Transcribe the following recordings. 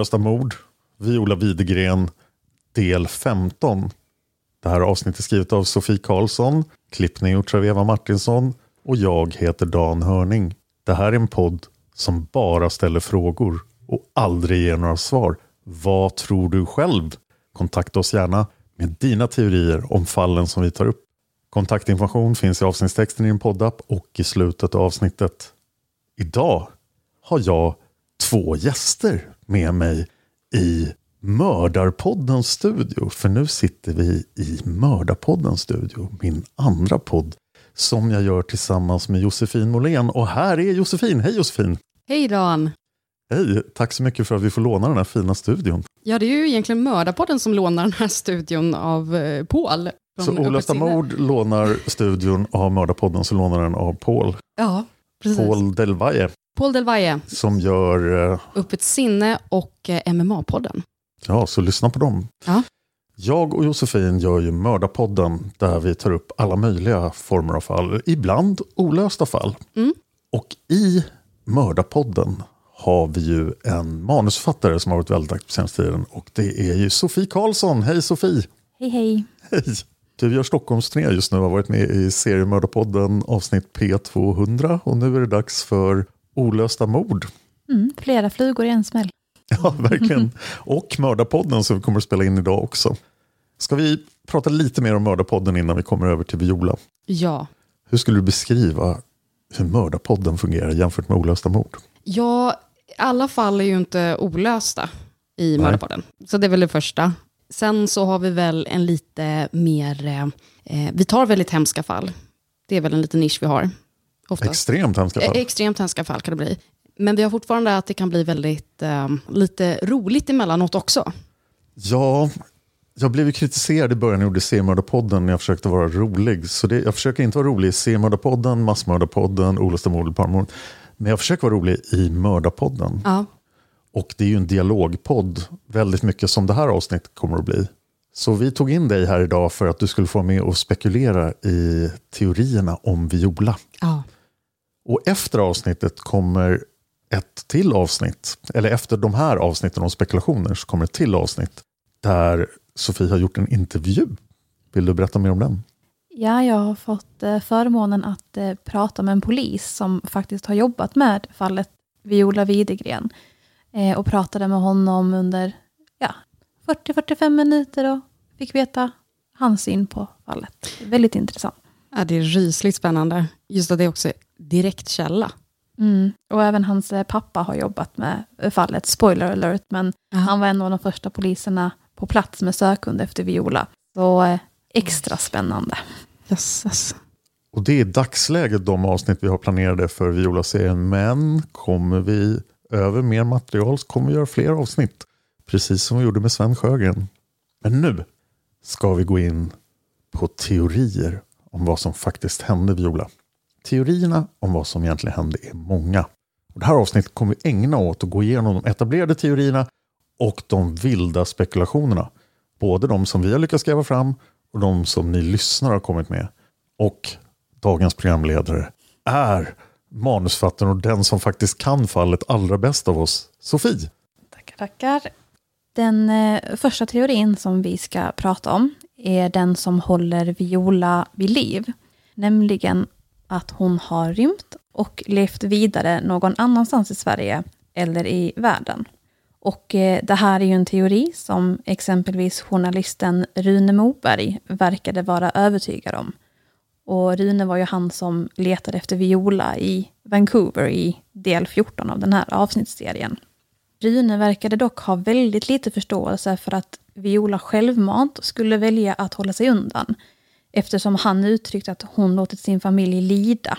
Olösta mord, Viola Widegren, del 15. Det här avsnittet är skrivet av Sofie Karlsson, klippning gjorts av Eva Martinsson och jag heter Dan Hörning. Det här är en podd som bara ställer frågor och aldrig ger några svar. Vad tror du själv? Kontakta oss gärna med dina teorier om fallen som vi tar upp. Kontaktinformation finns i avsnittstexten i din poddapp och i slutet av avsnittet. Idag har jag två gäster med mig i Mördarpoddens studio. För nu sitter vi i Mördarpoddens studio, min andra podd som jag gör tillsammans med Josefin Måhlén. Och här är Josefin. Hej Josefin! Hej Dan! Hej! Tack så mycket för att vi får låna den här fina studion. Ja, det är ju egentligen Mördarpodden som lånar den här studion av eh, Paul. Så Olösta mord lånar studion av Mördarpodden så lånar den av Paul. Ja, precis. Paul, Paul Delvaye Paul Del Valle, som gör eh, Öppet sinne och eh, MMA-podden. Ja, så lyssna på dem. Ja. Jag och Josefin gör ju Mördarpodden där vi tar upp alla möjliga former av fall, ibland olösta fall. Mm. Och i Mördarpodden har vi ju en manusförfattare som har varit väldigt aktiv på senaste tiden och det är ju Sofie Karlsson. Hej Sofie! Hej hej. Hej! Du gör Stockholmsturné just nu och har varit med i serien Mördarpodden avsnitt P200 och nu är det dags för Olösta mord. Mm, flera flugor i en smäll. Ja, verkligen. Och Mördarpodden som vi kommer att spela in idag också. Ska vi prata lite mer om Mördarpodden innan vi kommer över till Viola? Ja. Hur skulle du beskriva hur Mördarpodden fungerar jämfört med Olösta mord? ja, alla fall är ju inte olösta i Nej. Mördarpodden. Så det är väl det första. Sen så har vi väl en lite mer... Eh, eh, vi tar väldigt hemska fall. Det är väl en liten nisch vi har. Oftast. Extremt hemska fall. Eh, Extremt hemska fall kan det bli. Men vi har fortfarande att det kan bli väldigt eh, lite roligt emellanåt också. Ja, jag blev ju kritiserad i början när jag gjorde C-mördarpodden när jag försökte vara rolig. Så det, jag försöker inte vara rolig i C-mördarpodden, Massmördarpodden, Olösta mord. Men jag försöker vara rolig i Mördarpodden. Ja. Och det är ju en dialogpodd, väldigt mycket som det här avsnittet kommer att bli. Så vi tog in dig här idag för att du skulle få med och spekulera i teorierna om Viola. Ja. Och efter avsnittet kommer ett till avsnitt, eller efter de här avsnitten om spekulationer så kommer ett till avsnitt där Sofie har gjort en intervju. Vill du berätta mer om den? Ja, jag har fått eh, förmånen att eh, prata med en polis som faktiskt har jobbat med fallet Viola Widegren. Eh, och pratade med honom under ja, 40-45 minuter och fick veta hans syn på fallet. Väldigt intressant. Ja, det är rysligt spännande. Just att det också direkt källa. Mm. Och även hans eh, pappa har jobbat med fallet, spoiler alert, men han var en av de första poliserna på plats med sökund efter Viola. Så eh, extra spännande. Jösses. Och det är dagsläget de avsnitt vi har planerade för Viola-serien. Men kommer vi över mer material så kommer vi göra fler avsnitt. Precis som vi gjorde med Sven Sjögren. Men nu ska vi gå in på teorier om vad som faktiskt hände Viola. Teorierna om vad som egentligen hände är många. Och det här avsnittet kommer vi ägna åt att gå igenom de etablerade teorierna och de vilda spekulationerna. Både de som vi har lyckats gräva fram och de som ni lyssnare har kommit med. Och dagens programledare är manusfattaren och den som faktiskt kan fallet allra bäst av oss, Sofie. Tackar, tackar. Den eh, första teorin som vi ska prata om är den som håller Viola vid liv. Nämligen att hon har rymt och levt vidare någon annanstans i Sverige eller i världen. Och eh, det här är ju en teori som exempelvis journalisten Rune Moberg verkade vara övertygad om. Och Rune var ju han som letade efter Viola i Vancouver i del 14 av den här avsnittsserien. Rune verkade dock ha väldigt lite förståelse för att Viola självmant skulle välja att hålla sig undan. Eftersom han uttryckt att hon låtit sin familj lida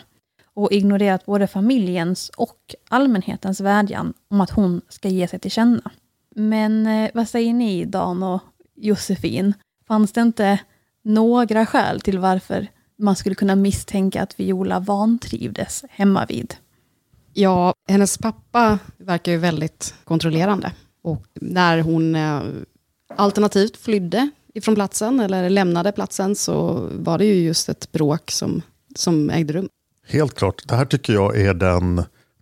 och ignorerat både familjens och allmänhetens vädjan om att hon ska ge sig till känna. Men eh, vad säger ni, Dan och Josefin? Fanns det inte några skäl till varför man skulle kunna misstänka att Viola vantrivdes hemma vid? Ja, hennes pappa verkar ju väldigt kontrollerande. Och när hon eh, alternativt flydde ifrån platsen eller lämnade platsen så var det ju just ett bråk som, som ägde rum. Helt klart, det här tycker jag är den,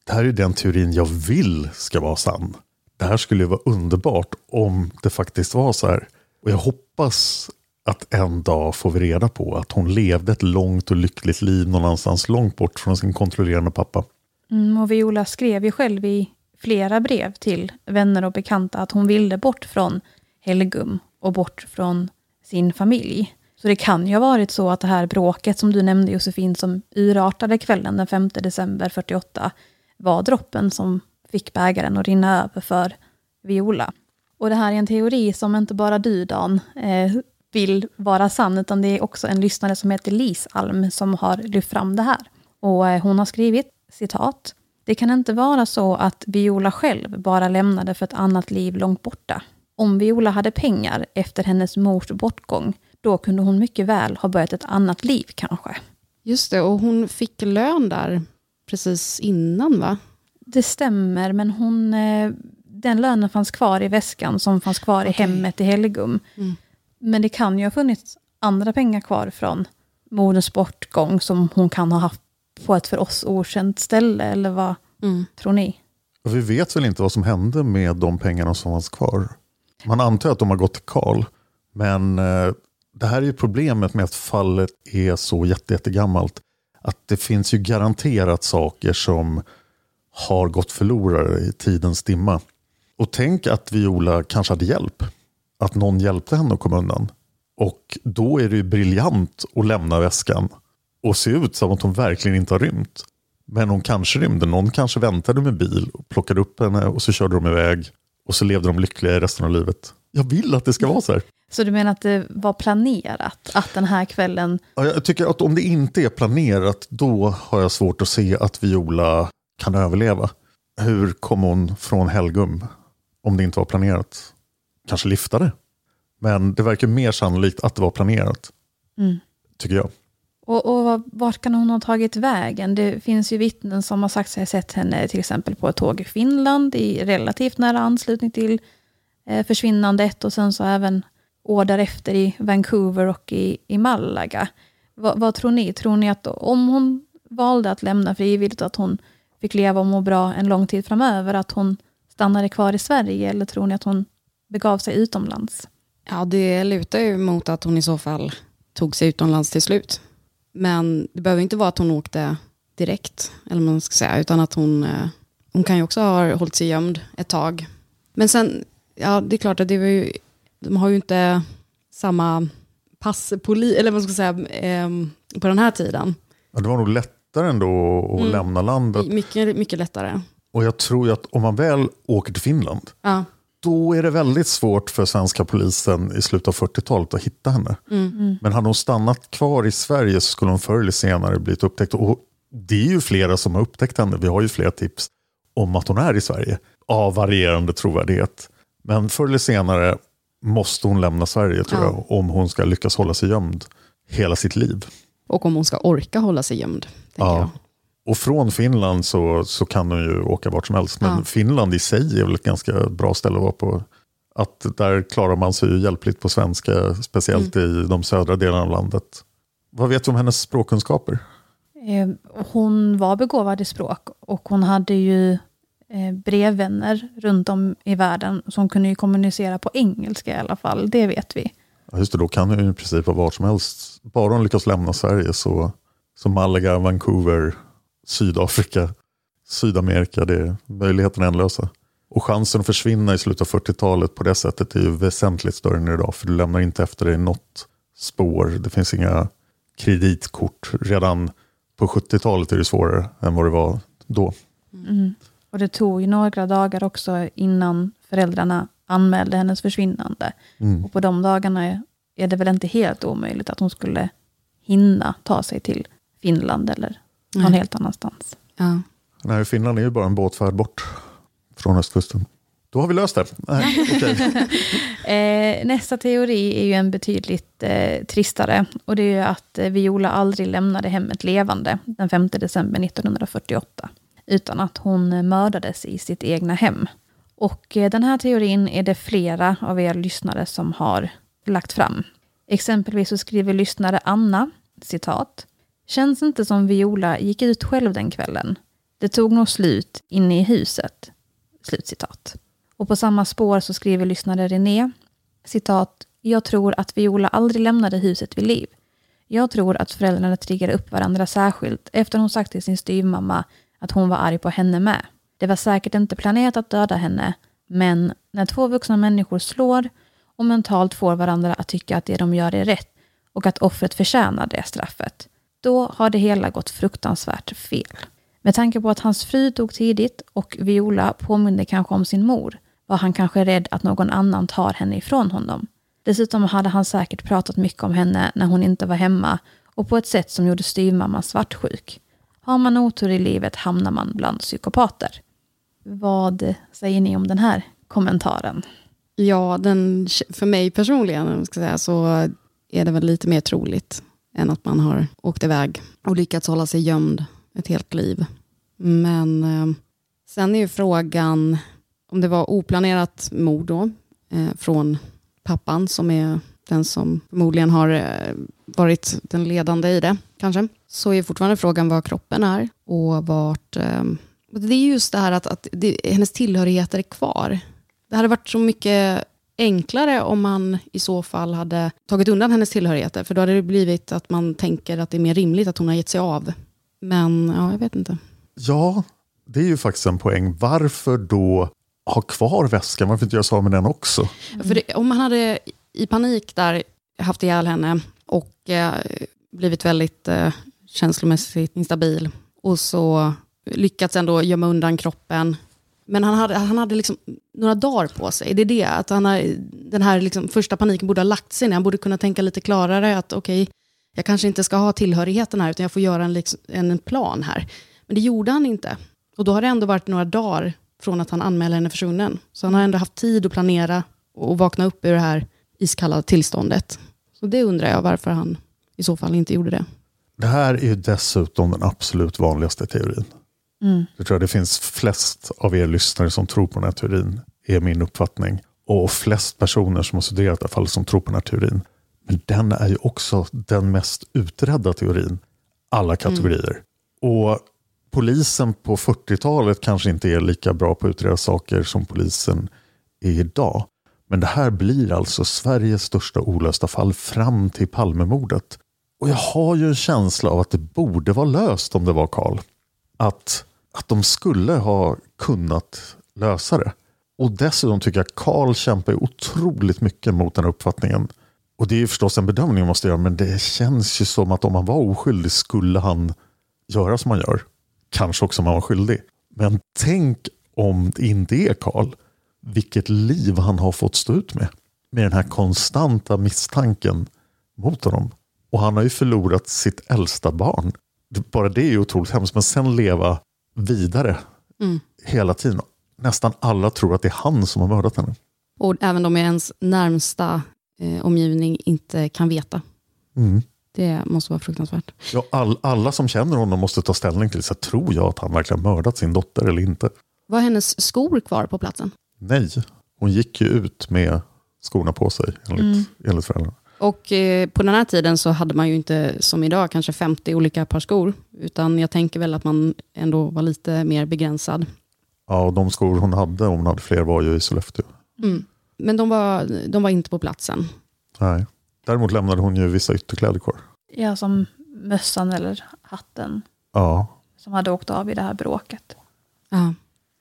det här är den teorin jag vill ska vara sann. Det här skulle ju vara underbart om det faktiskt var så här. Och jag hoppas att en dag får vi reda på att hon levde ett långt och lyckligt liv någonstans långt bort från sin kontrollerande pappa. Mm, och Viola skrev ju själv i flera brev till vänner och bekanta att hon ville bort från Helgum och bort från sin familj. Så det kan ju ha varit så att det här bråket som du nämnde Josefin, som urartade kvällen den 5 december 48, var droppen som fick bägaren att rinna över för Viola. Och det här är en teori som inte bara du Dan eh, vill vara sann, utan det är också en lyssnare som heter Lis Alm som har lyft fram det här. Och eh, hon har skrivit, citat, det kan inte vara så att Viola själv bara lämnade för ett annat liv långt borta. Om Viola hade pengar efter hennes mors bortgång, då kunde hon mycket väl ha börjat ett annat liv kanske. Just det, och hon fick lön där precis innan va? Det stämmer, men hon, eh, den lönen fanns kvar i väskan som fanns kvar i Okej. hemmet i Helgum. Mm. Men det kan ju ha funnits andra pengar kvar från moderns bortgång som hon kan ha haft på ett för oss okänt ställe, eller vad Mm. tror ni? Vi vet väl inte vad som hände med de pengarna som fanns kvar. Man antar att de har gått till Karl. Men eh, det här är ju problemet med att fallet är så jätte, jättegammalt. Att det finns ju garanterat saker som har gått förlorade i tidens dimma. Och tänk att Viola kanske hade hjälp. Att någon hjälpte henne att komma undan. Och då är det ju briljant att lämna väskan och se ut som att hon verkligen inte har rymt. Men hon kanske rymde, någon kanske väntade med bil och plockade upp henne och så körde de iväg. Och så levde de lyckliga i resten av livet. Jag vill att det ska vara så här. Så du menar att det var planerat att den här kvällen... Ja, Jag tycker att om det inte är planerat, då har jag svårt att se att Viola kan överleva. Hur kom hon från Helgum om det inte var planerat? Kanske liftade. Men det verkar mer sannolikt att det var planerat. Mm. Tycker jag. Och, och vart kan hon ha tagit vägen? Det finns ju vittnen som har sagt sig ha sett henne till exempel på ett tåg i Finland i relativt nära anslutning till eh, försvinnandet och sen så även år därefter i Vancouver och i, i Malaga. Va, vad tror ni? Tror ni att om hon valde att lämna frivilligt, att hon fick leva och må bra en lång tid framöver, att hon stannade kvar i Sverige eller tror ni att hon begav sig utomlands? Ja, det lutar ju mot att hon i så fall tog sig utomlands till slut. Men det behöver inte vara att hon åkte direkt, eller man ska säga, utan att hon, eh, hon kan ju också ha hållit sig gömd ett tag. Men sen, ja det är klart att det var ju, de har ju inte samma passpoli, eller vad man ska säga, eh, på den här tiden. Ja, det var nog lättare ändå att Mm. lämna landet. Mycket, mycket lättare. Och jag tror ju att om man väl åker till Finland, Ja. Då är det väldigt svårt för svenska polisen i slutet av 40-talet att hitta henne. Men hade hon stannat kvar i Sverige så skulle hon förr eller senare blivit upptäckt. Och det är ju flera som har upptäckt henne. Vi har ju flera tips om att hon är i Sverige. Av varierande trovärdighet. Men förr eller senare måste hon lämna Sverige tror Ja. jag. Om hon ska lyckas hålla sig gömd hela sitt liv. Och om hon ska orka hålla sig gömd. tänker jag. Och från Finland så, så kan hon ju åka vart som helst. Men Ja. Finland i sig är väl ett ganska bra ställe att vara på. Att där klarar man sig ju hjälpligt på svenska, speciellt Mm. i de södra delarna av landet. Vad vet du om hennes språkkunskaper? Eh, Hon var begåvad i språk och hon hade ju eh, brevvänner runt om i världen som kunde ju kommunicera på engelska i alla fall, det vet vi. Ja, just det, då kan hon ju i princip vara vart som helst. Bara hon lyckas lämna Sverige så, så Malaga, Vancouver, Sydafrika, Sydamerika, det är möjligheterna ändlösa. Och chansen att försvinna i slutet av 40-talet på det sättet är ju väsentligt större än idag. För du lämnar inte efter dig något spår. Det finns inga kreditkort. Redan på 70-talet är det svårare än vad det var då. Mm. Och det tog ju några dagar också innan föräldrarna anmälde hennes försvinnande. Mm. Och på de dagarna är det väl inte helt omöjligt att hon skulle hinna ta sig till Finland eller någon Nej. helt annanstans. Ja. Nej, Finland är ju bara en båtfärd bort från östkusten. Då har vi löst det. Nej, okej. Eh, nästa teori är ju en betydligt eh, tristare. Och det är ju att eh, Viola aldrig lämnade hemmet levande den 5 december 1948. Utan att hon mördades i sitt egna hem. Och eh, den här teorin är det flera av er lyssnare som har lagt fram. Exempelvis så skriver lyssnare Anna, citat. Känns inte som Viola gick ut själv den kvällen. Det tog nog slut inne i huset. Slutcitat. Och på samma spår så skriver lyssnare René, citat, jag tror att Viola aldrig lämnade huset vid liv. Jag tror att föräldrarna triggade upp varandra särskilt efter hon sagt till sin styvmamma att hon var arg på henne med. Det var säkert inte planerat att döda henne, men när två vuxna människor slår och mentalt får varandra att tycka att det de gör är rätt och att offret förtjänar det straffet, då har det hela gått fruktansvärt fel. Med tanke på att hans fru dog tidigt och Viola påminde kanske om sin mor var han kanske rädd att någon annan tar henne ifrån honom. Dessutom hade han säkert pratat mycket om henne när hon inte var hemma och på ett sätt som gjorde styvmamman svartsjuk. Har man otur i livet hamnar man bland psykopater. Vad säger ni om den här kommentaren? Ja, den, för mig personligen ska säga, så är det väl lite mer troligt än att man har åkt iväg och lyckats hålla sig gömd ett helt liv. Men eh, sen är ju frågan om det var oplanerat mord då, eh, från pappan som är den som förmodligen har eh, varit den ledande i det, kanske. Så är fortfarande frågan var kroppen är och vart... Eh, det är just det här att, att det, hennes tillhörigheter är kvar. Det hade varit så mycket enklare om man i så fall hade tagit undan hennes tillhörigheter. För då hade det blivit att man tänker att det är mer rimligt att hon har gett sig av. Men ja, jag vet inte. Ja, det är ju faktiskt en poäng. Varför då ha kvar väskan? Varför inte göra sig av med den också? För det, om man hade i panik där haft ihjäl henne och eh, blivit väldigt eh, känslomässigt instabil och så lyckats ändå gömma undan kroppen. Men han hade, han hade liksom några dagar på sig. Det är det, att han har, den här liksom första paniken borde ha lagt sig när Han borde kunna tänka lite klarare att okej, jag kanske inte ska ha tillhörigheten här, utan jag får göra en, liksom, en plan här. Men det gjorde han inte. Och då har det ändå varit några dagar från att han anmäler henne försvunnen. Så han har ändå haft tid att planera och vakna upp ur det här iskalla tillståndet. Så det undrar jag varför han i så fall inte gjorde det. Det här är ju dessutom den absolut vanligaste teorin. Mm. Jag tror att det finns flest av er lyssnare som tror på den här teorin, är min uppfattning. Och flest personer som har studerat det här fallet som tror på den här teorin. Men den är ju också den mest utredda teorin, alla kategorier. Och polisen på 40-talet kanske inte är lika bra på att utreda saker som polisen är idag. Men det här blir alltså Sveriges största olösta fall fram till Palmemordet. Och jag har ju en känsla av att det borde vara löst om det var Karl. Att, att de skulle ha kunnat lösa det. Och dessutom tycker jag att Karl kämpar otroligt mycket mot den här uppfattningen. Och det är ju förstås en bedömning man måste göra, men det känns ju som att om han var oskyldig skulle han göra som han gör. Kanske också om han var skyldig. Men tänk om det inte är Karl. Vilket liv han har fått stå ut med. Med den här konstanta misstanken mot honom. Och han har ju förlorat sitt äldsta barn. Bara det är ju otroligt hemskt. Men sen leva vidare Mm. hela tiden. Nästan alla tror att det är han som har mördat henne. Och även de i ens närmsta eh, omgivning inte kan veta. Mm. Det måste vara fruktansvärt. Ja, all, alla som känner honom måste ta ställning till så här, tror jag att han verkligen mördat sin dotter eller inte. Var hennes skor kvar på platsen? Nej, hon gick ju ut med skorna på sig enligt, enligt föräldrarna. Och eh, på den här tiden så hade man ju inte som idag kanske 50 olika par skor. Utan jag tänker väl att man ändå var lite mer begränsad. Ja, och de skor hon hade, om hon hade fler, var ju i Sollefteå. Mm. Men de var, de var inte på platsen. Nej. Däremot lämnade hon ju vissa ytterkläder kvar. Ja, som mössan eller hatten Ja, som hade åkt av i det här bråket. Ja.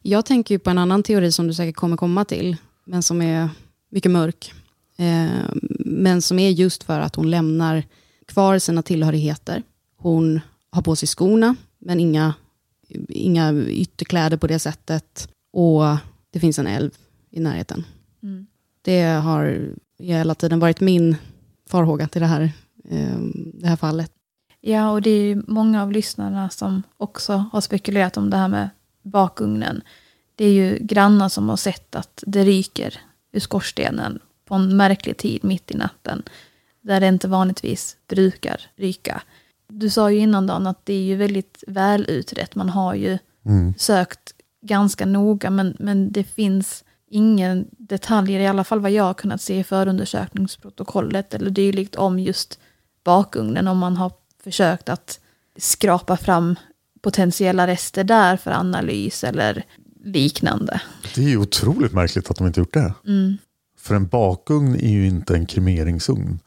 Jag tänker ju på en annan teori som du säkert kommer komma till, men som är mycket mörk. Eh, men som är just för att hon lämnar kvar sina tillhörigheter. Hon har på sig skorna, men inga, inga ytterkläder på det sättet. Och det finns en älv i närheten. Mm. Det har hela tiden varit min farhåga till det här, eh, det här fallet. Ja, och det är många av lyssnarna som också har spekulerat om det här med bakugnen. Det är ju grannar som har sett att det ryker ur skorstenen på en märklig tid mitt i natten. Där det inte vanligtvis brukar ryka. Du sa ju innan Dan att det är ju väldigt väl utrett. Man har ju sökt ganska noga men, men det finns ingen detaljer, i alla fall vad jag har kunnat se i förundersökningsprotokollet eller dylikt om just bakugnen. Om man har försökt att skrapa fram potentiella rester där för analys eller liknande. det är ju otroligt märkligt att de inte gjort det. För en bakugn är ju inte en kremeringsugn.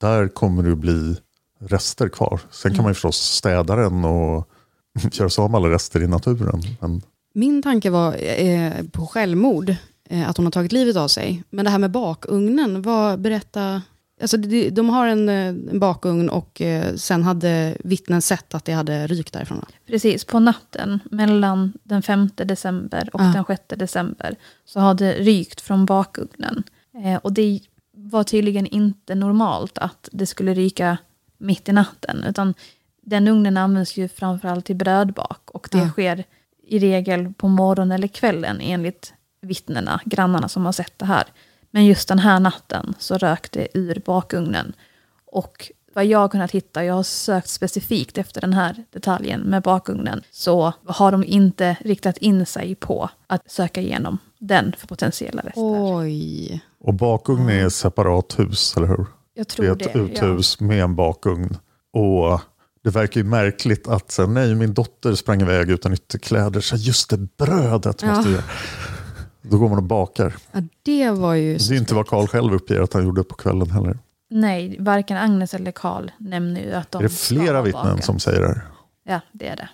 Där kommer det att bli rester kvar. Sen kan man ju förstås städa den och göra sig av med alla rester i naturen. Men Min tanke var eh, på självmord, eh, att hon har tagit livet av sig. Men det här med bakugnen, vad berätta... Alltså de, de har en, eh, en bakugn och eh, sen hade vittnen sett att det hade rykt därifrån. Precis, på natten mellan den 5 december och Ja. den 6 december så har det rykt från bakugnen. Eh, och det var tydligen inte normalt att det skulle ryka mitt i natten. Utan den ugnen används ju framförallt till brödbak. Och det Ja. sker i regel på morgonen eller kvällen enligt vittnena, grannarna som har sett det här. Men just den här natten så rök det ur bakugnen. Och vad jag har kunnat hitta, jag har sökt specifikt efter den här detaljen med bakugnen, så har de inte riktat in sig på att söka igenom den för potentiella rester. Oj. Och bakugn är ett separat hus, eller hur? Jag Det tror är det. ett uthus med en bakugn. Och det verkar ju märkligt att så, nej, min dotter sprang iväg utan ytterkläder. Så just det, brödet måste Ja. vi göra. Då går man och bakar. Ja, det var ju... Det är inte vad Karl själv uppger att han gjorde på kvällen heller. Nej, varken Agnes eller Karl nämner ju att de är det flera vittnen bakat. som säger det här? Ja, det är det.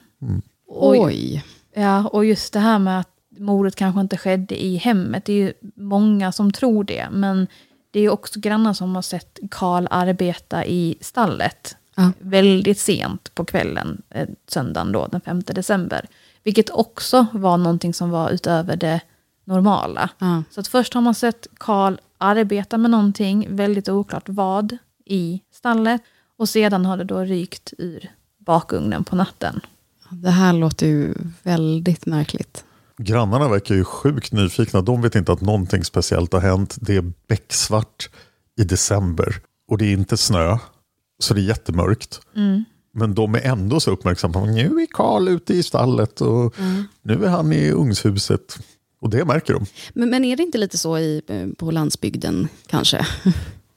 Och, Oj. ja, och just det här med att mordet kanske inte skedde i hemmet, det är ju många som tror det. Men det är ju också grannar som har sett Karl arbeta i stallet Ja. väldigt sent på kvällen, eh, söndagen då, den 5 december. Vilket också var någonting som var utöver det normala. Ja. Så att först har man sett Karl arbeta med någonting, väldigt oklart vad, i stallet. Och sedan har det då rykt ur bakugnen på natten. Det här låter ju väldigt märkligt. Grannarna verkar ju sjukt nyfikna. De vet inte att någonting speciellt har hänt. Det är becksvart i december och det är inte snö. Så det är jättemörkt. Men de är ändå så uppmärksamma. Nu är Karl ute i stallet och nu är han i ugnshuset. Och det märker de. Men, men är det inte lite så i, eh, på landsbygden kanske?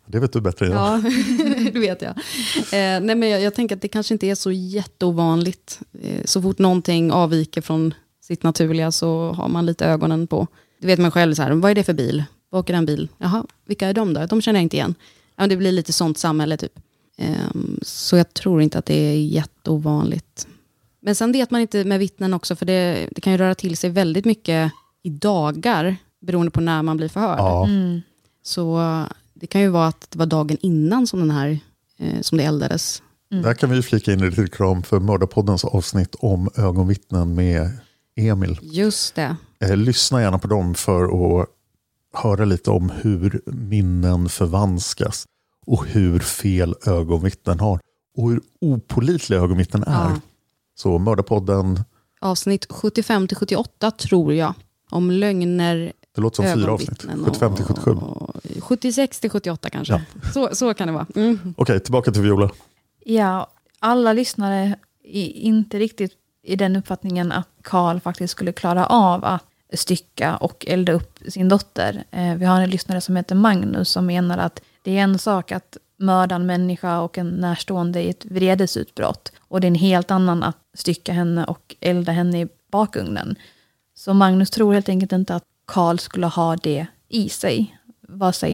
Det vet du bättre än jag. Ja, det vet jag. Eh, nej, men jag. Jag tänker att det kanske inte är så jätteovanligt. Eh, så fort någonting avviker från sitt naturliga så har man lite ögonen på. Det vet man själv, så här, vad är det för bil? åker en bil. Jaha, vilka är de då? De känner jag inte igen. Ja, det blir lite sånt samhälle typ. Ehm, så jag tror inte att det är jätteovanligt. Men sen vet man inte med vittnen också, för det, det kan ju röra till sig väldigt mycket i dagar, beroende på när man blir förhörd. Ja. Mm. Så det kan ju vara att det var dagen innan som, den här, eh, som det eldades. Där kan vi flika in lite reklam för Mördarpoddens avsnitt om ögonvittnen med Emil. Just det. Eh, lyssna gärna på dem för att höra lite om hur minnen förvanskas och hur fel ögonvittnen har och hur opolitliga ögonvittnen är. Ja. Så Mördarpodden, Avsnitt 75-78 tror jag. Om lögner, det låter som fyra avsnitt. ögonvittnen 75 till 77. och- 76-78 kanske. Så, så kan det vara. Mm. Okej, tillbaka till Viola. Ja, alla lyssnare är inte riktigt i den uppfattningen att Karl faktiskt skulle klara av att stycka och elda upp sin dotter. Eh, vi har en lyssnare som heter Magnus som menar att det är en sak att mörda en människa och en närstående i ett vredesutbrott. Och det är en helt annan att stycka henne och elda henne i bakugnen. Så Magnus tror helt enkelt inte att Karl skulle ha det i sig. Vad säger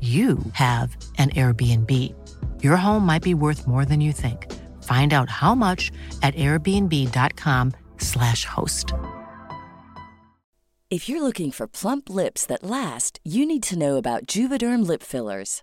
you have an Airbnb. Your home might be worth more than you think. Find out how much at airbnb.com/slash host. If you're looking for plump lips that last, you need to know about Juvederm lip fillers.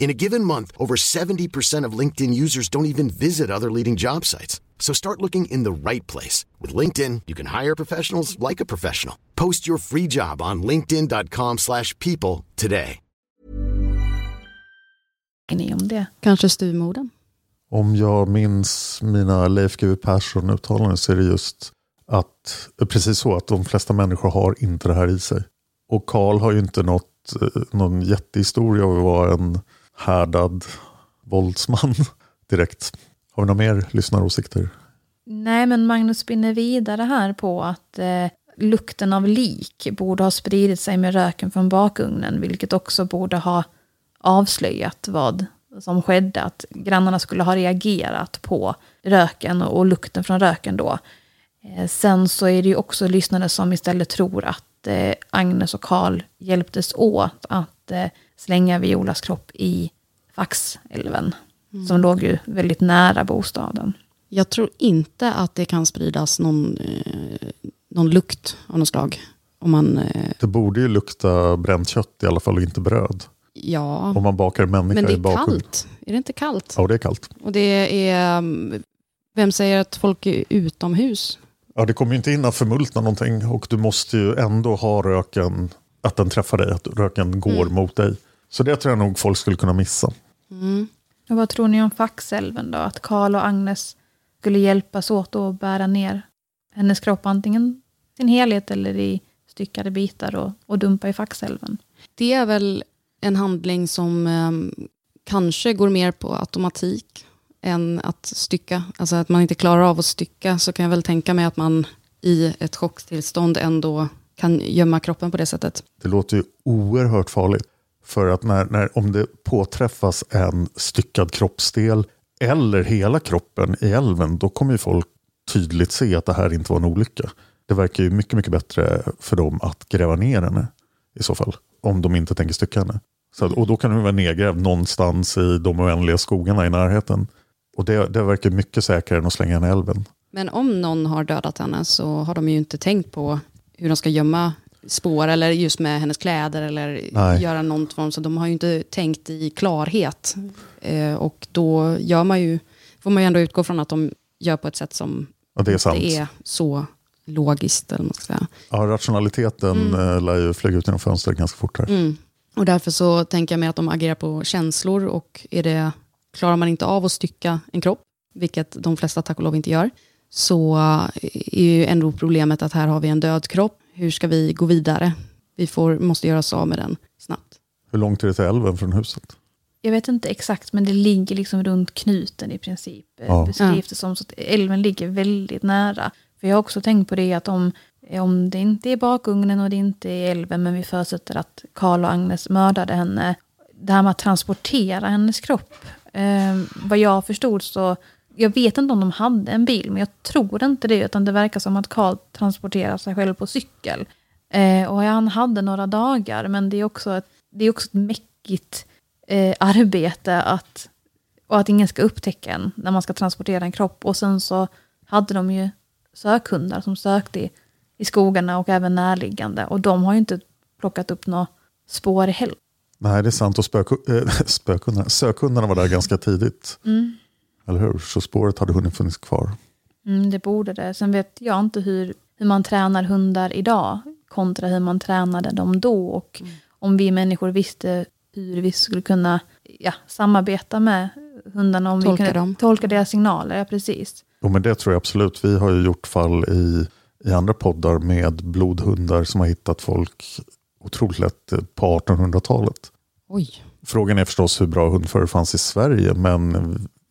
In a given month, over 70% of LinkedIn users don't even visit other leading job sites. So start looking in the right place. With LinkedIn, you can hire professionals like a professional. Post your free job on linkedin.com/people slash people today. ni om det? Kanske styvmodern. Om jag minns mina Leif GW Persson-uttalanden så är det just att, precis så, att de flesta människor har inte det här i sig. Och Karl har ju inte något, eh, någon jättehistoria av att vara en härdad våldsman direkt. Har vi några mer lyssnaråsikter? Nej, men Magnus spinner vidare här på att eh, lukten av lik borde ha spridit sig med röken från bakugnen, vilket också borde ha avslöjat vad som skedde, att grannarna skulle ha reagerat på röken och lukten från röken då. Eh, Sen så är det ju också lyssnare som istället tror att eh, Agnes och Karl hjälptes åt att eh, slänga Violas kropp i Faxälven, som låg ju väldigt nära bostaden. Jag tror inte att det kan spridas någon, någon lukt av något slag. Om man, Det borde ju lukta bränt kött i alla fall och inte bröd. ja, Om man bakar en människa men det är bakugn. kallt. Är det inte kallt? Ja, det är kallt. Och det är, mm, vem säger att folk är utomhus? Ja, det kommer ju inte in att förmultna någonting och du måste ju ändå ha röken, att den träffar dig, att röken går Mm. mot dig. Så det tror jag nog folk skulle kunna missa. Och vad tror ni om Faxälven då? Att Karl och Agnes skulle hjälpas åt att bära ner hennes kropp antingen sin helhet eller i styckade bitar och, och dumpa i Faxälven. Det är väl en handling som eh, kanske går mer på automatik än att stycka. Alltså att man inte klarar av att stycka så kan jag väl tänka mig att man i ett chocktillstånd ändå kan gömma kroppen på det sättet. Det låter ju oerhört farligt. För att när, när, om det påträffas en styckad kroppsdel eller hela kroppen i älven, då kommer ju folk tydligt se att det här inte var en olycka. Det verkar ju mycket, mycket bättre för dem att gräva ner henne i så fall. Om de inte tänker stycka henne. Så, att- och då kan hon vara nedgrävd någonstans i de oändliga skogarna i närheten. Och det, det verkar mycket säkrare än att slänga henne i älven. Men om någon har dödat henne så har de ju inte tänkt på hur de ska gömma spår eller just med hennes kläder eller Nej. göra någon form. Så de har ju inte tänkt i klarhet. Eh, och då gör man ju, får man ju ändå utgå från att de gör på ett sätt som Ja, det är sant. inte är så logiskt. Eller man ska säga. Ja, rationaliteten mm. lär ju flyga ut genom fönstret ganska fort här. Mm. Och därför så tänker jag mig att de agerar på känslor och är det, klarar man inte av att stycka en kropp, vilket de flesta tack och lov inte gör, så är ju ändå problemet att här har vi en död kropp. Hur ska vi gå vidare? Vi får, måste göra oss av med den snabbt. Hur långt är det till älven från huset? Jag vet inte exakt, men det ligger liksom runt knuten i princip. Ja. Ja. Beskrivs det som. Så att älven ligger väldigt nära. För jag har också tänkt på det att om, om det inte är bakugnen och det inte är älven, men vi förutsätter att Karl och Agnes mördade henne. Det här med att transportera hennes kropp. Eh, vad jag förstod så, jag vet inte om de hade en bil, men jag tror inte det. Utan det verkar som att Karl transporterar sig själv på cykel. Eh, och han hade några dagar, men det är också ett, det är också ett mäckigt eh, arbete att, och att ingen ska upptäcka en när man ska transportera en kropp. Och sen så hade de ju sökhundar som sökte i, i skogarna och även närliggande. Och de har ju inte plockat upp några spår heller. Nej, det är sant. Och spök, äh, spökhundarna, sökhundarna var där ganska tidigt. Mm. Eller hur? Så spåret hade hunnit funnits kvar. Mm, det borde det. Sen vet jag inte hur, hur man tränar hundar idag kontra hur man tränade dem då. Och om vi människor visste hur vi skulle kunna ja, samarbeta med hundarna. Om Tolka vi kunde dem. tolka deras signaler. Ja, precis. Jo, men det tror jag absolut. Vi har ju gjort fall i, i andra poddar med blodhundar som har hittat folk otroligt lätt eh, på 1800-talet. Oj. Frågan är förstås hur bra hundförare fanns i Sverige, men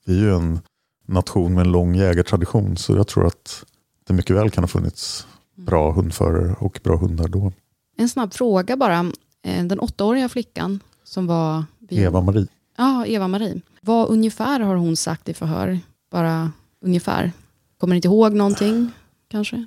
vi är ju en nation med en lång jägartradition, så jag tror att det mycket väl kan ha funnits bra hundförare och bra hundar då. En snabb fråga bara. Eh, Den åttaåriga flickan som var... vid- Eva-Marie. Ja, Eva-Marie. Vad ungefär har hon sagt i förhör? Bara ungefär. Kommer inte ihåg någonting kanske?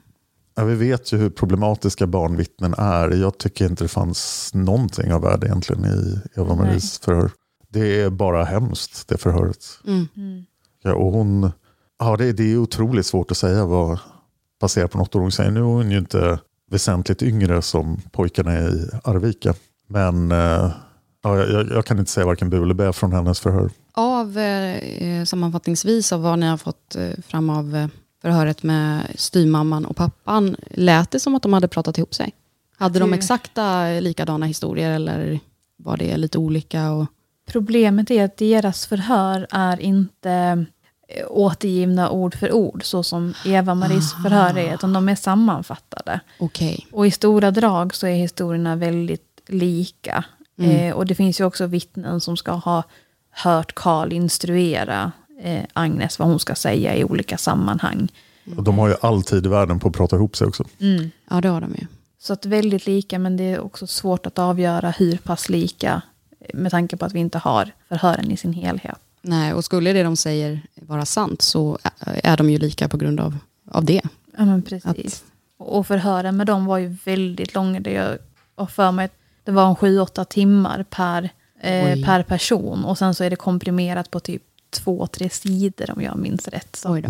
Ja, vi vet ju hur problematiska barnvittnen är. Jag tycker inte det fanns någonting av värde egentligen i Eva-Maries förhör. Det är bara hemskt, det förhöret. Mm. Ja, och hon, ja, det, det är otroligt svårt att säga vad baserat på något. Hon säger nu är hon ju inte väsentligt yngre som pojkarna i Arvika. Men eh, ja, jag, jag kan inte säga varken bu eller bä från hennes förhör. Av eh, sammanfattningsvis av vad ni har fått eh, fram av eh, förhöret med styrmamman och pappan, lät det som att de hade pratat ihop sig? Hade de exakta likadana historier eller var det lite olika? Och... Problemet är att deras förhör är inte eh, återgivna ord för ord, så som Eva-Maries förhör är, utan de är sammanfattade. Okej. Och i stora drag så är historierna väldigt lika. Mm. Eh, och det finns ju också vittnen som ska ha hört Karl instruera eh, Agnes vad hon ska säga i olika sammanhang. Och de har ju all tid i världen på att prata ihop sig också. Ja, det har de ju. Så att väldigt lika, men det är också svårt att avgöra hur pass lika med tanke på att vi inte har förhören i sin helhet. Nej, och skulle det de säger vara sant så är de ju lika på grund av, av det. Ja, men precis. Att- Och förhören med dem var ju väldigt långa. Det jag har för mig att det var en sju, åtta timmar per, eh, per person. Och sen så är det komprimerat på typ två, tre sidor om jag minns rätt. Så då.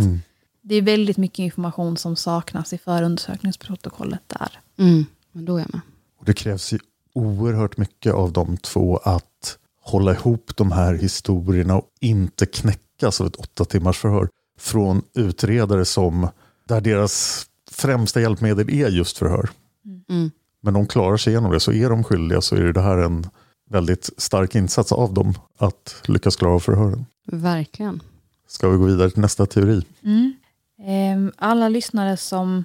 det är väldigt mycket information som saknas i förundersökningsprotokollet där. Mm, men då är jag med. Och det krävs ju oerhört mycket av de två att hålla ihop de här historierna och inte knäckas av ett åtta timmars förhör från utredare som där deras främsta hjälpmedel är just förhör. Mm. Men de klarar sig igenom det, så är de skyldiga så är det här en väldigt stark insats av dem att lyckas klara av förhören. Verkligen. Ska vi gå vidare till nästa teori? Mm. Ehm, Alla lyssnare som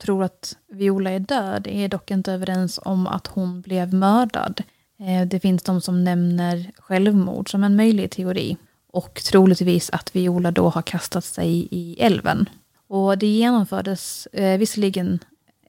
tror att Viola är död är dock inte överens om att hon blev mördad. Eh, Det finns de som nämner självmord som en möjlig teori. Och troligtvis att Viola då har kastat sig i älven. Och det genomfördes eh, visserligen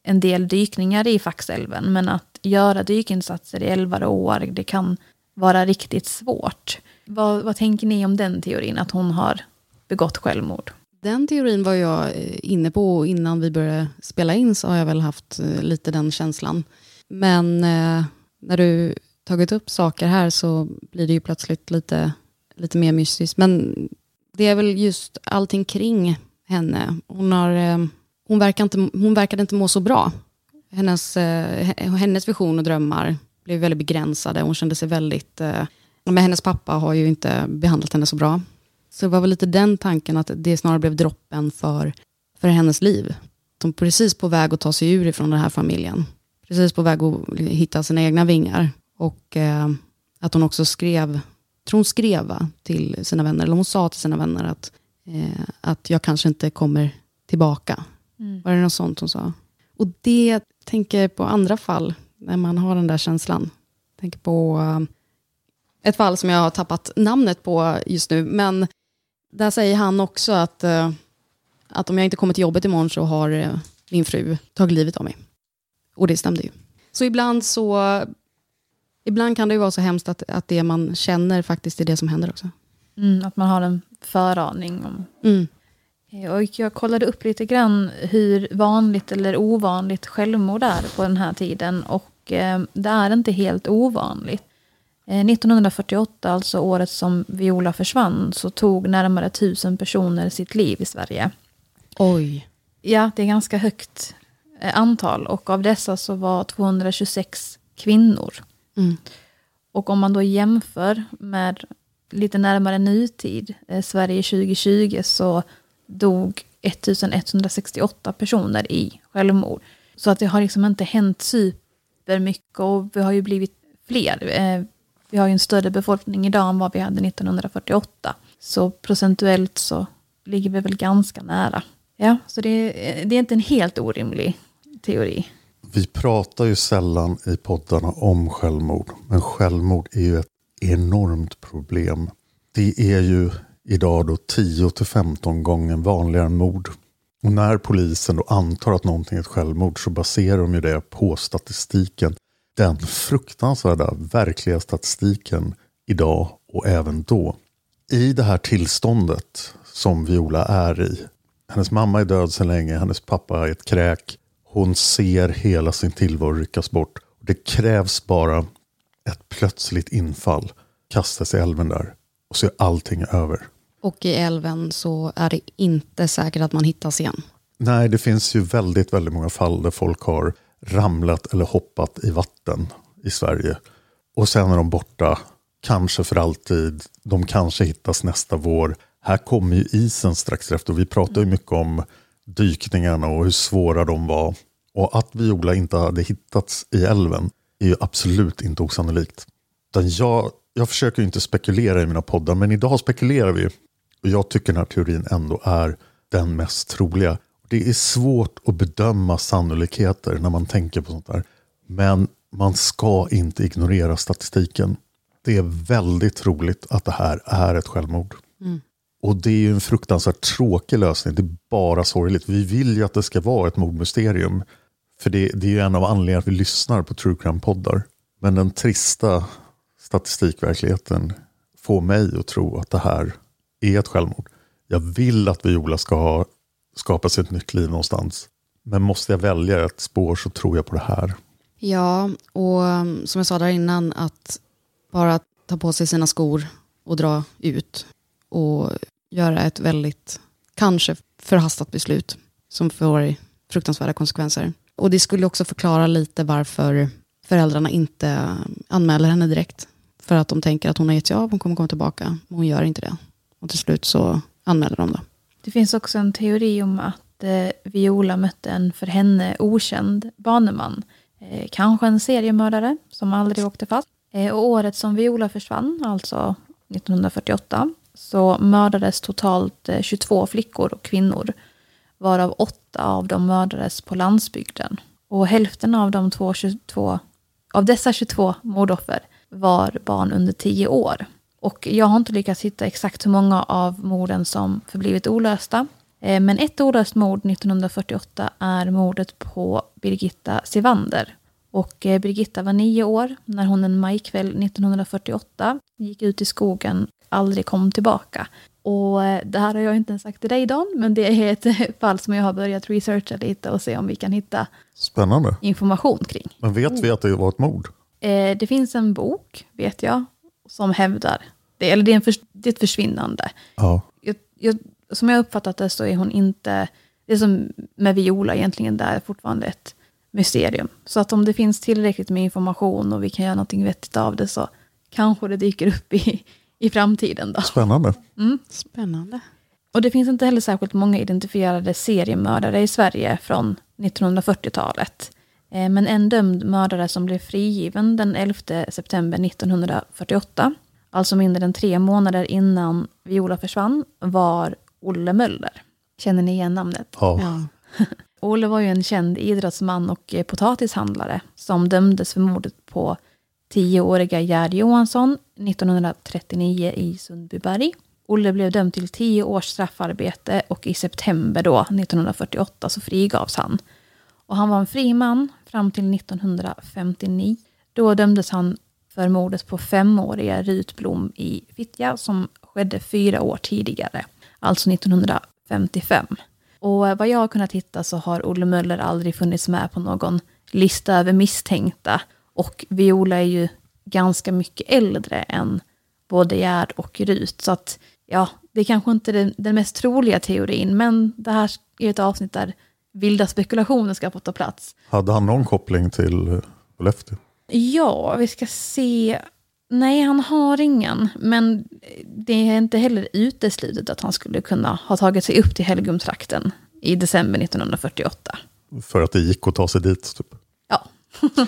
en del dykningar i Faxälven, men att göra dykinsatser i älvar och åar, det kan vara riktigt svårt. Vad, vad tänker ni om den teorin, att hon har begått självmord? Den teorin var jag eh, inne på och innan vi började spela in så har jag väl haft eh, lite den känslan. Men eh, när du tagit upp saker här så blir det ju plötsligt lite, lite mer mystiskt. Men det är väl just allting kring henne. Hon, har, eh, hon, verkar inte, hon verkade inte må så bra. Hennes, eh, hennes vision och drömmar blev väldigt begränsade. Hon kände sig väldigt... Eh, men hennes pappa har ju inte behandlat henne så bra. Så det var väl lite den tanken att det snarare blev droppen för, för hennes liv. De är precis på väg att ta sig ur ifrån den här familjen. Precis på väg att hitta sina egna vingar. Och eh, att hon också skrev, tror hon skrev va, till sina vänner, eller hon sa till sina vänner att, eh, att jag kanske inte kommer tillbaka. Mm. Var det något sånt hon sa? Och det tänker jag på andra fall, när man har den där känslan. tänker på eh, ett fall som jag har tappat namnet på just nu, men där säger han också att, eh, att om jag inte kommer till jobbet imorgon så har eh, min fru tagit livet av mig. Och det stämde ju. Så ibland så ibland kan det ju vara så hemskt att, att det man känner faktiskt är det som händer också. Mm, att man har en föraning om Mm. Eh, Och jag kollade upp lite grann hur vanligt eller ovanligt självmord är på den här tiden. Och eh, det är inte helt ovanligt. Eh, 1948, alltså året som Viola försvann, så tog närmare tusen personer sitt liv i Sverige. Oj. Ja, det är ganska högt eh, antal. Och av dessa så var 226 kvinnor. Mm. Och om man då jämför med lite närmare nutid, eh, Sverige 2020, så dog 1168 personer i självmord. Så att det har liksom inte hänt supermycket och vi har ju blivit fler. Eh, vi har ju en större befolkning idag än vad vi hade 1948. Så procentuellt så ligger vi väl ganska nära. Ja, så det, det är inte en helt orimlig teori. Vi pratar ju sällan i poddarna om självmord. Men självmord är ju ett enormt problem. Det är ju idag då 10-15 gånger vanligare än mord. Och när polisen då antar att någonting är ett självmord så baserar de ju det på statistiken. Den fruktansvärda verkliga statistiken idag och även då. I det här tillståndet som Viola är i. Hennes mamma är död sedan länge, hennes pappa är ett kräk. Hon ser hela sin tillvaro ryckas bort. Det krävs bara ett plötsligt infall. Kastas i älven där. Och så är allting över. Och i älven så är det inte säkert att man hittas igen. Nej, det finns ju väldigt, väldigt många fall där folk har ramlat eller hoppat i vatten i Sverige. Och sen är de borta, kanske för alltid. De kanske hittas nästa vår. Här kommer ju isen strax efter. Vi pratar ju mycket om dykningarna och hur svåra de var. Och att Viola inte hade hittats i älven är ju absolut inte osannolikt. Utan jag, jag försöker ju inte spekulera i mina poddar, men idag spekulerar vi. Och jag tycker den här teorin ändå är den mest troliga. Det är svårt att bedöma sannolikheter när man tänker på sånt där. Men man ska inte ignorera statistiken. Det är väldigt troligt att det här är ett självmord. Mm. Och det är ju en fruktansvärt tråkig lösning. Det är bara sorgligt. Vi vill ju att det ska vara ett mordmysterium. För det, det är ju en av anledningarna att vi lyssnar på True Crime-poddar. Men den trista statistikverkligheten får mig att tro att det här är ett självmord. Jag vill att Viola ska ha skapa sig ett nytt liv någonstans. Men måste jag välja ett spår så tror jag på det här. Ja, och um, som jag sa där innan, att bara ta på sig sina skor och dra ut och göra ett väldigt, kanske förhastat beslut som får fruktansvärda konsekvenser. Och det skulle också förklara lite varför föräldrarna inte um, anmäler henne direkt. För att de tänker att hon har gett sig av, hon kommer komma tillbaka, men hon gör inte det. Och till slut så anmäler de det. Det finns också en teori om att eh, Viola mötte en för henne okänd baneman. Eh, kanske en seriemördare som aldrig åkte fast. Eh, och året som Viola försvann, alltså 1948, så mördades totalt eh, 22 flickor och kvinnor. varav åtta av dem mördades på landsbygden. Och hälften av, de två, 22, av dessa 22 mordoffer var barn under 10 år. Och jag har inte lyckats hitta exakt hur många av morden som förblivit olösta. Eh, Men ett olöst mord 1948 är mordet på Birgitta Sivander. Och eh, Birgitta var nio år när hon en majkväll 1948 gick ut i skogen aldrig kom tillbaka. Och eh, det här har jag inte ens sagt till dig Dan, men det är ett fall som jag har börjat researcha lite och se om vi kan hitta Spännande. information kring. Men vet vi att det var ett mord? Det finns en bok, vet jag, som hävdar det. Eller det är, en förs- det är ett försvinnande. Ja. Jag, jag, som jag uppfattat det så är hon inte... Det är som med Viola egentligen, det är fortfarande ett mysterium. Så att om det finns tillräckligt med information och vi kan göra någonting vettigt av det så kanske det dyker upp i, i framtiden. Då. Spännande. Mm. Spännande. Och det finns inte heller särskilt många identifierade seriemördare i Sverige från 1940-talet. Eh, Men en dömd mördare som blev frigiven den 11 september 1948, alltså mindre än tre månader innan Viola försvann, var Olle Möller. Känner ni igen namnet? Ja. Ja. Olle var ju en känd idrottsman och eh, potatishandlare som dömdes för mordet på tioåriga Gerd Johansson 1939 i Sundbyberg. Olle blev dömd till tio års straffarbete och i september då, 1948 så frigavs han. Och han var en fri man fram till 1959. Då dömdes han för mordet på femåriga Rut Blom i Fittja som skedde fyra år tidigare, alltså 1955. Och vad jag har kunnat hitta så har Olle Möller aldrig funnits med på någon lista över misstänkta. Och Viola är ju ganska mycket äldre än både Gerd och Rut. Så att, ja, det är kanske inte den, den mest troliga teorin, men det här är ett avsnitt där vilda spekulationer ska få ta plats. Hade han någon koppling till Skellefteå? Ja, vi ska se. Nej, han har ingen. Men det är inte heller uteslutet att han skulle kunna ha tagit sig upp till Helgumtrakten i december 1948. För att det gick att ta sig dit. Typ. Ja.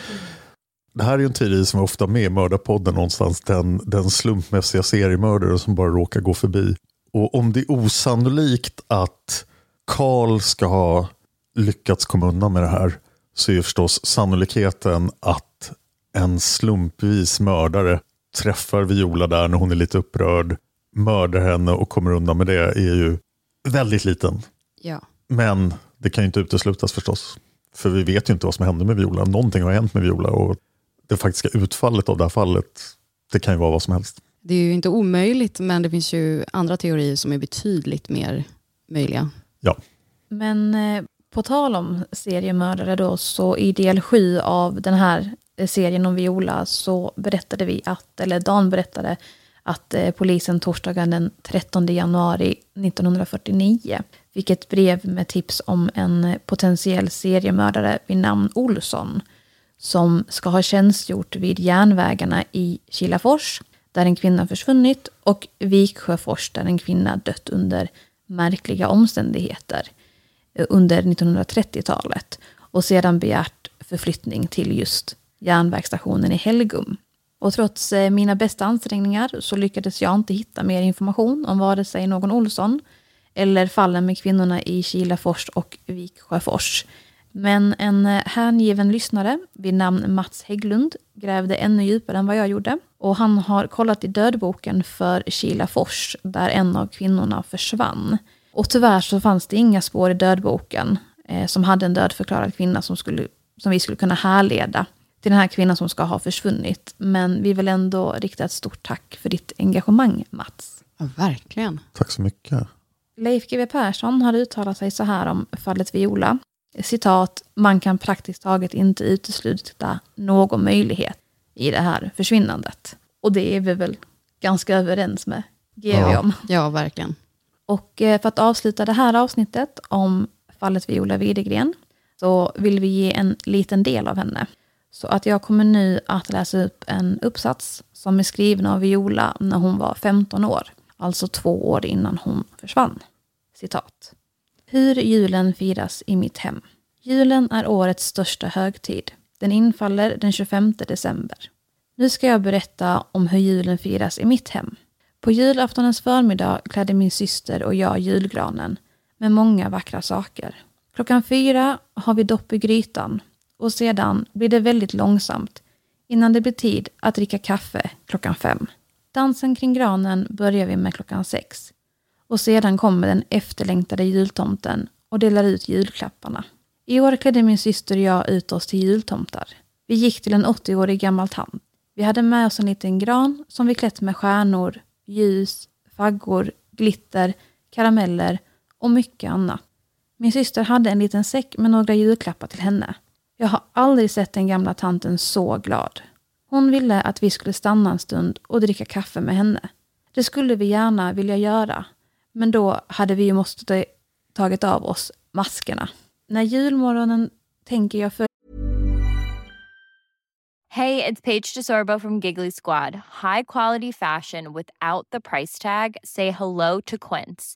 Det här är ju en teori som är ofta med i Mördarpodden någonstans. Den, den slumpmässiga seriemördare som bara råkar gå förbi. Och om det är osannolikt att Karl ska ha lyckats komma undan med det här så är förstås sannolikheten att en slumpvis mördare träffar Viola där när hon är lite upprörd, mördar henne och kommer undan med det är ju väldigt liten. Ja. Men det kan ju inte uteslutas förstås. För vi vet ju inte vad som hände med Viola. Någonting har hänt med Viola och det faktiska utfallet av det här fallet, det kan ju vara vad som helst. Det är ju inte omöjligt, men det finns ju andra teorier som är betydligt mer möjliga. Ja, Men eh, på tal om seriemördare då, så i del sju av den här serien om Viola så berättade vi att, eller Dan berättade, att eh, polisen torsdagen den 13 januari 1949 fick ett brev med tips om en potentiell seriemördare vid namn Olsson som ska ha tjänstgjort vid järnvägarna i Kilafors där en kvinna försvunnit och Viksjöfors där en kvinna dött under märkliga omständigheter eh, under 1930-talet och sedan begärt förflyttning till just järnvägsstationen i Helgum. Och trots eh, mina bästa ansträngningar så lyckades jag inte hitta mer information om vare sig någon Olsson eller fallen med kvinnorna i Kilafors och Viksjöfors. Men en eh, hängiven lyssnare vid namn Mats Hägglund grävde ännu djupare än vad jag gjorde. Och han har kollat i dödboken för Kilafors där en av kvinnorna försvann. Och tyvärr så fanns det inga spår i dödboken eh, som hade en dödförklarad kvinna som, skulle, som vi skulle kunna härleda till den här kvinnan som ska ha försvunnit. Men vi vill ändå rikta ett stort tack för ditt engagemang, Mats. Ja, verkligen. tack så mycket. Leif GW Persson har uttalat sig så här om fallet Viola. Citat, man kan praktiskt taget inte utesluta någon möjlighet i det här försvinnandet. Och det är vi väl ganska överens med GW Ja. om. Ja, verkligen. Och eh, för att avsluta det här avsnittet om fallet Viola Widegren så vill vi ge en liten del av henne. Så att jag kommer nu att läsa upp en uppsats som är skriven av Viola när hon var 15 år, alltså två år innan hon försvann. Citat. Hur julen firas i mitt hem. Julen är årets största högtid. Den infaller den 25 december. Nu ska jag berätta om hur julen firas i mitt hem. På julaftonens förmiddag klädde min syster och jag julgranen. med många vackra saker. Klockan fyra har vi dopp i grytan och sedan blir det väldigt långsamt innan det blir tid att dricka kaffe klockan fem. Dansen kring granen börjar vi med klockan sex och sedan kommer den efterlängtade jultomten och delar ut julklapparna. I år klädde min syster och jag ut oss till jultomtar. Vi gick till en 80-årig gammal tant. Vi hade med oss en liten gran som vi klätt med stjärnor, ljus, faggor, glitter, karameller och mycket annat. Min syster hade en liten säck med några julklappar till henne. Jag har aldrig sett den gamla tanten så glad. Hon ville att vi skulle stanna en stund och dricka kaffe med henne. Det skulle vi gärna vilja göra, men då hade vi ju måste tagit av oss maskerna. När julmorgonen tänker jag för det är Paige DeSorbo från Giggly Squad. High quality fashion without the price tag. Say hello to Quince.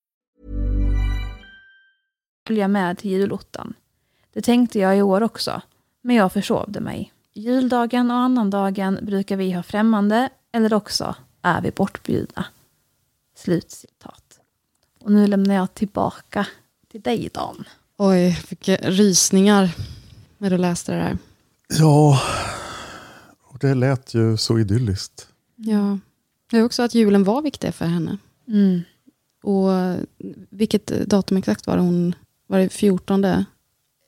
Följa med till julottan. Det tänkte jag i år också, men jag försovde mig. Juldagen och annandagen brukar vi ha främmande, eller också är vi bortbjudna. Slutcitat. Och nu lämnar jag tillbaka till dig, Dan. Oj, fick rysningar när du läste det där. Ja, och det lät ju så idylliskt. Ja, det är också att julen var viktig för henne. Mm. Och vilket datum exakt var det hon, var det 14?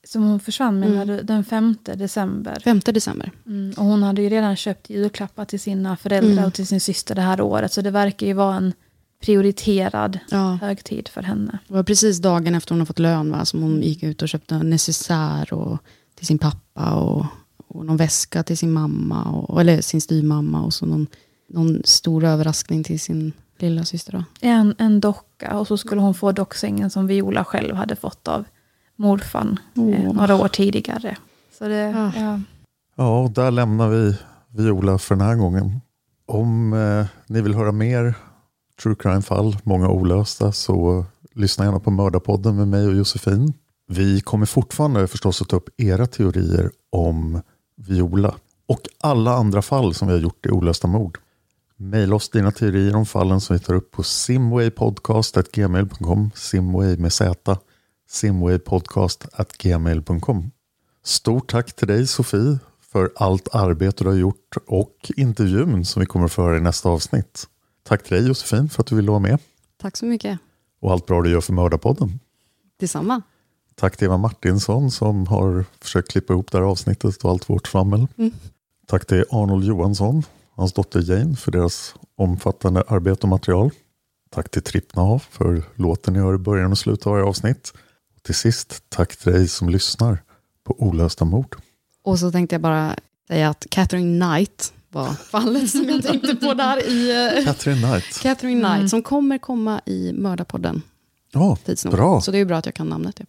Som hon försvann menar Mm. den 5 december. 5 december. Mm. Och hon hade ju redan köpt julklappar till sina föräldrar Mm. och till sin syster det här året. Så det verkar ju vara en prioriterad Ja. högtid för henne. Det var precis dagen efter hon har fått lön va, som hon gick ut och köpte en necessär och, till sin pappa och, och någon väska till sin mamma, och, eller sin styvmamma och så någon, någon stor överraskning till sin lilla syster. Då. En, en docka och så skulle hon få docksängen som Viola själv hade fått av morfan eh, Åh. några år tidigare. Så det, Ah. ja. Ja, där lämnar vi Viola för den här gången. Om eh, ni vill höra mer true crime-fall, många olösta, så lyssna gärna på Mördarpodden med mig och Josefin. Vi kommer fortfarande förstås att ta upp era teorier om Viola och alla andra fall som vi har gjort i olösta mord. Maila oss dina teorier om fallen som vi tar upp på simwaypodcast.gmail.com simway med z simwaypodcast.gmail.com Stort tack till dig Sofie för allt arbete du har gjort och intervjun som vi kommer att föra i nästa avsnitt. Tack till dig Josefin för att du ville vara med Tack så mycket. och allt bra du gör för Mördarpodden. Detsamma. Tack till Eva Martinsson som har försökt klippa ihop det här avsnittet och allt vårt svammel. Mm. Tack till Arnold Johansson hans dotter Jane för deras omfattande arbete och material. Tack till Trippnahav för låten ni hör i början och slutet av varje avsnitt. Och till sist, tack till dig som lyssnar på Olösta mord. Och så tänkte jag bara säga att Catherine Knight var fallet som jag tänkte på där i... Eh, Catherine Knight. Catherine Knight, mm. som kommer komma i Mördarpodden. Ja, oh, bra. Så det är bra att jag kan namnet. Jag